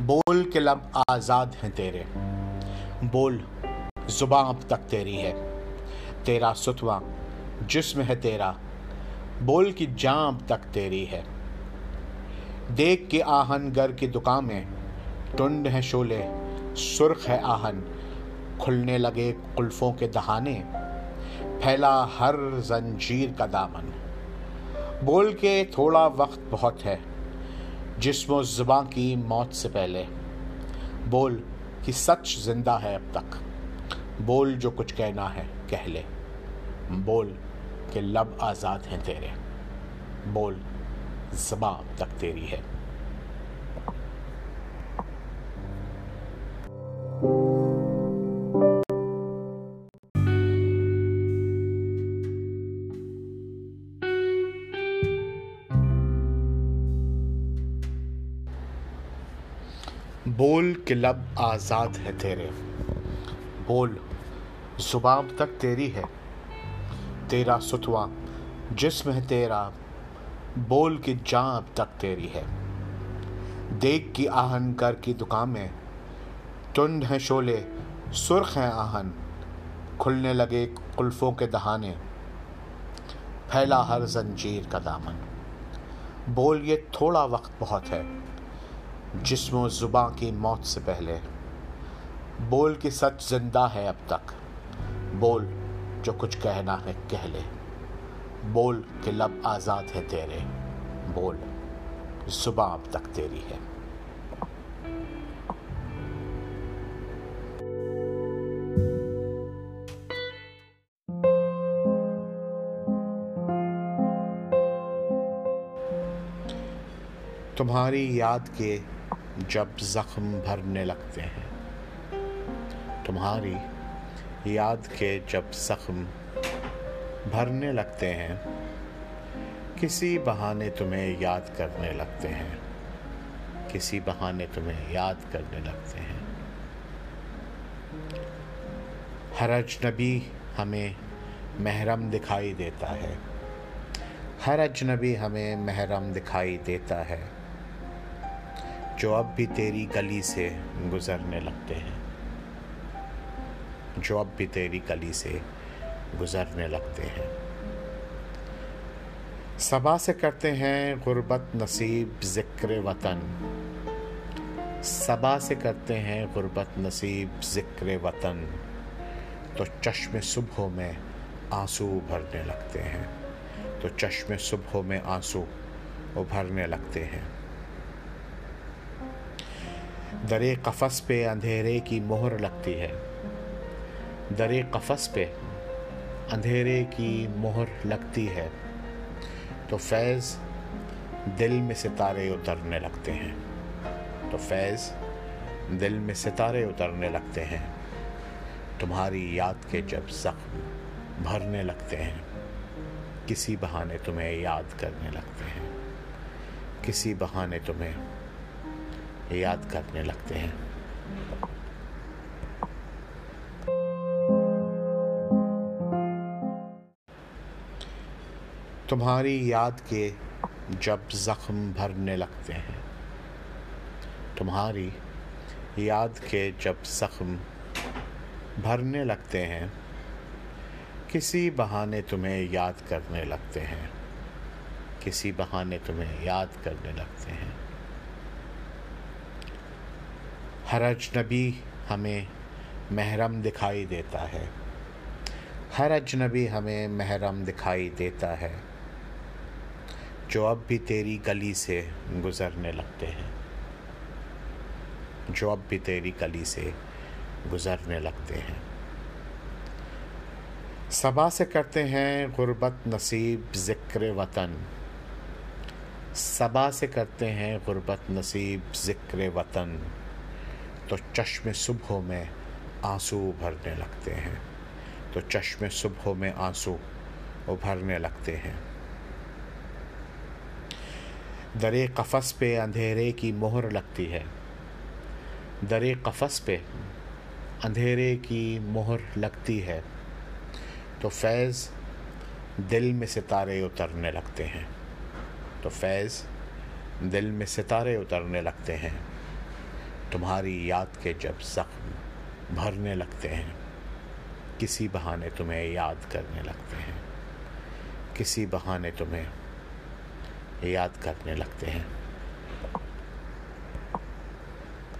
بول کے لب آزاد ہیں تیرے۔ بول زباں اب تک تیری ہے۔ تیرا ستواں جسم ہے تیرا۔ بول کی جاں اب تک تیری ہے۔ دیکھ کے آہن گر کی دکان میں ٹنڈ ہے شولے، سرخ ہے آہن۔ کھلنے لگے قلفوں کے دہانے۔ پھیلا ہر زنجیر کا دامن۔ بول کے تھوڑا وقت بہت ہے، جسم و زباں کی موت سے پہلے۔ بول کہ سچ زندہ ہے اب تک۔ بول جو کچھ کہنا ہے، کہہ لے۔ بول کہ لب آزاد ہیں تیرے۔ بول زباں اب تک تیری ہے۔ بول کے لب آزاد ہے تیرے۔ بول زباں تک تیری ہے، تیرا ستواں جسم ہے تیرا، بول کی جاں اب تک تیری ہے۔ دیکھ کی آہن کر کی دکان میں ٹنڈ ہیں شولے سرخ ہیں آہن، کھلنے لگے قلفوں کے دہانے۔ پھیلا ہر زنجیر کا دامن۔ بول، یہ تھوڑا وقت بہت ہے۔ جسم و زباں کی موت سے پہلے۔ بول کی سچ زندہ ہے اب تک۔ بول جو کچھ کہنا ہے کہہ لے۔ بول کہ لب آزاد ہے تیرے۔ بول زباں اب تک تیری ہے۔ تمہاری یاد کے جب زخم بھرنے لگتے ہیں۔ تمہاری یاد کے جب زخم بھرنے لگتے ہیں، کسی بہانے تمہیں یاد کرنے لگتے ہیں۔ کسی بہانے تمہیں یاد کرنے لگتے ہیں۔ ہر اجنبی ہمیں محرم دکھائی دیتا ہے۔ ہر اجنبی ہمیں محرم دکھائی دیتا ہے۔ جو اب بھی تیری گلی سے گزرنے لگتے ہیں۔ جو اب بھی تیری گلی سے گزرنے لگتے ہیں۔ صبا سے کرتے ہیں غربت نصیب ذکر وطن۔ صبا سے کرتے ہیں غربت نصیب ذکر وطن۔ تو چشم صبحوں میں آنسو بھرنے لگتے ہیں۔ تو چشم صبحوں میں آنسو ابھرنے لگتے ہیں۔ درے قفس پہ اندھیرے کی مہر لگتی ہے۔ درے قفس پہ اندھیرے کی مہر لگتی ہے۔ تو فیض دل میں ستارے اترنے لگتے ہیں۔ تو فیض دل میں ستارے اترنے لگتے ہیں۔ تمہاری یاد کے جب زخم بھرنے لگتے ہیں۔ کسی بہانے تمہیں یاد کرنے لگتے ہیں۔ کسی بہانے تمہیں یاد کرنے لگتے ہیں۔ تمہاری یاد کے جب زخم بھرنے لگتے ہیں۔ تمہاری یاد کے جب زخم بھرنے لگتے ہیں۔ کسی بہانے تمہیں یاد کرنے لگتے ہیں۔ کسی بہانے تمہیں یاد کرنے لگتے ہیں۔ ہر اجنبی ہمیں محرم دکھائی دیتا ہے۔ ہر اجنبی ہمیں محرم دکھائی دیتا ہے۔ جو اب بھی تیری گلی سے گزرنے لگتے ہیں۔ جو اب بھی تیری گلی سے گزرنے لگتے ہیں۔ صبا سے کرتے ہیں غربت نصیب ذکر وطن۔ صبا سے کرتے ہیں غربت نصیب ذکر وطن۔ تو چشم صبحوں میں آنسو ابھرنے لگتے ہیں۔ تو چشم صبحوں میں آنسو ابھرنے لگتے ہیں۔ درے قفس پہ اندھیرے کی مہر لگتی ہے۔ درے قفس پہ اندھیرے کی مہر لگتی ہے۔ تو فیض دل میں ستارے اترنے لگتے ہیں۔ تو فیض دل میں ستارے اترنے لگتے ہیں۔ تمہاری یاد کے جب زخم بھرنے لگتے ہیں، کسی بہانے تمہیں یاد کرنے لگتے ہیں، کسی بہانے تمہیں یاد کرنے لگتے ہیں۔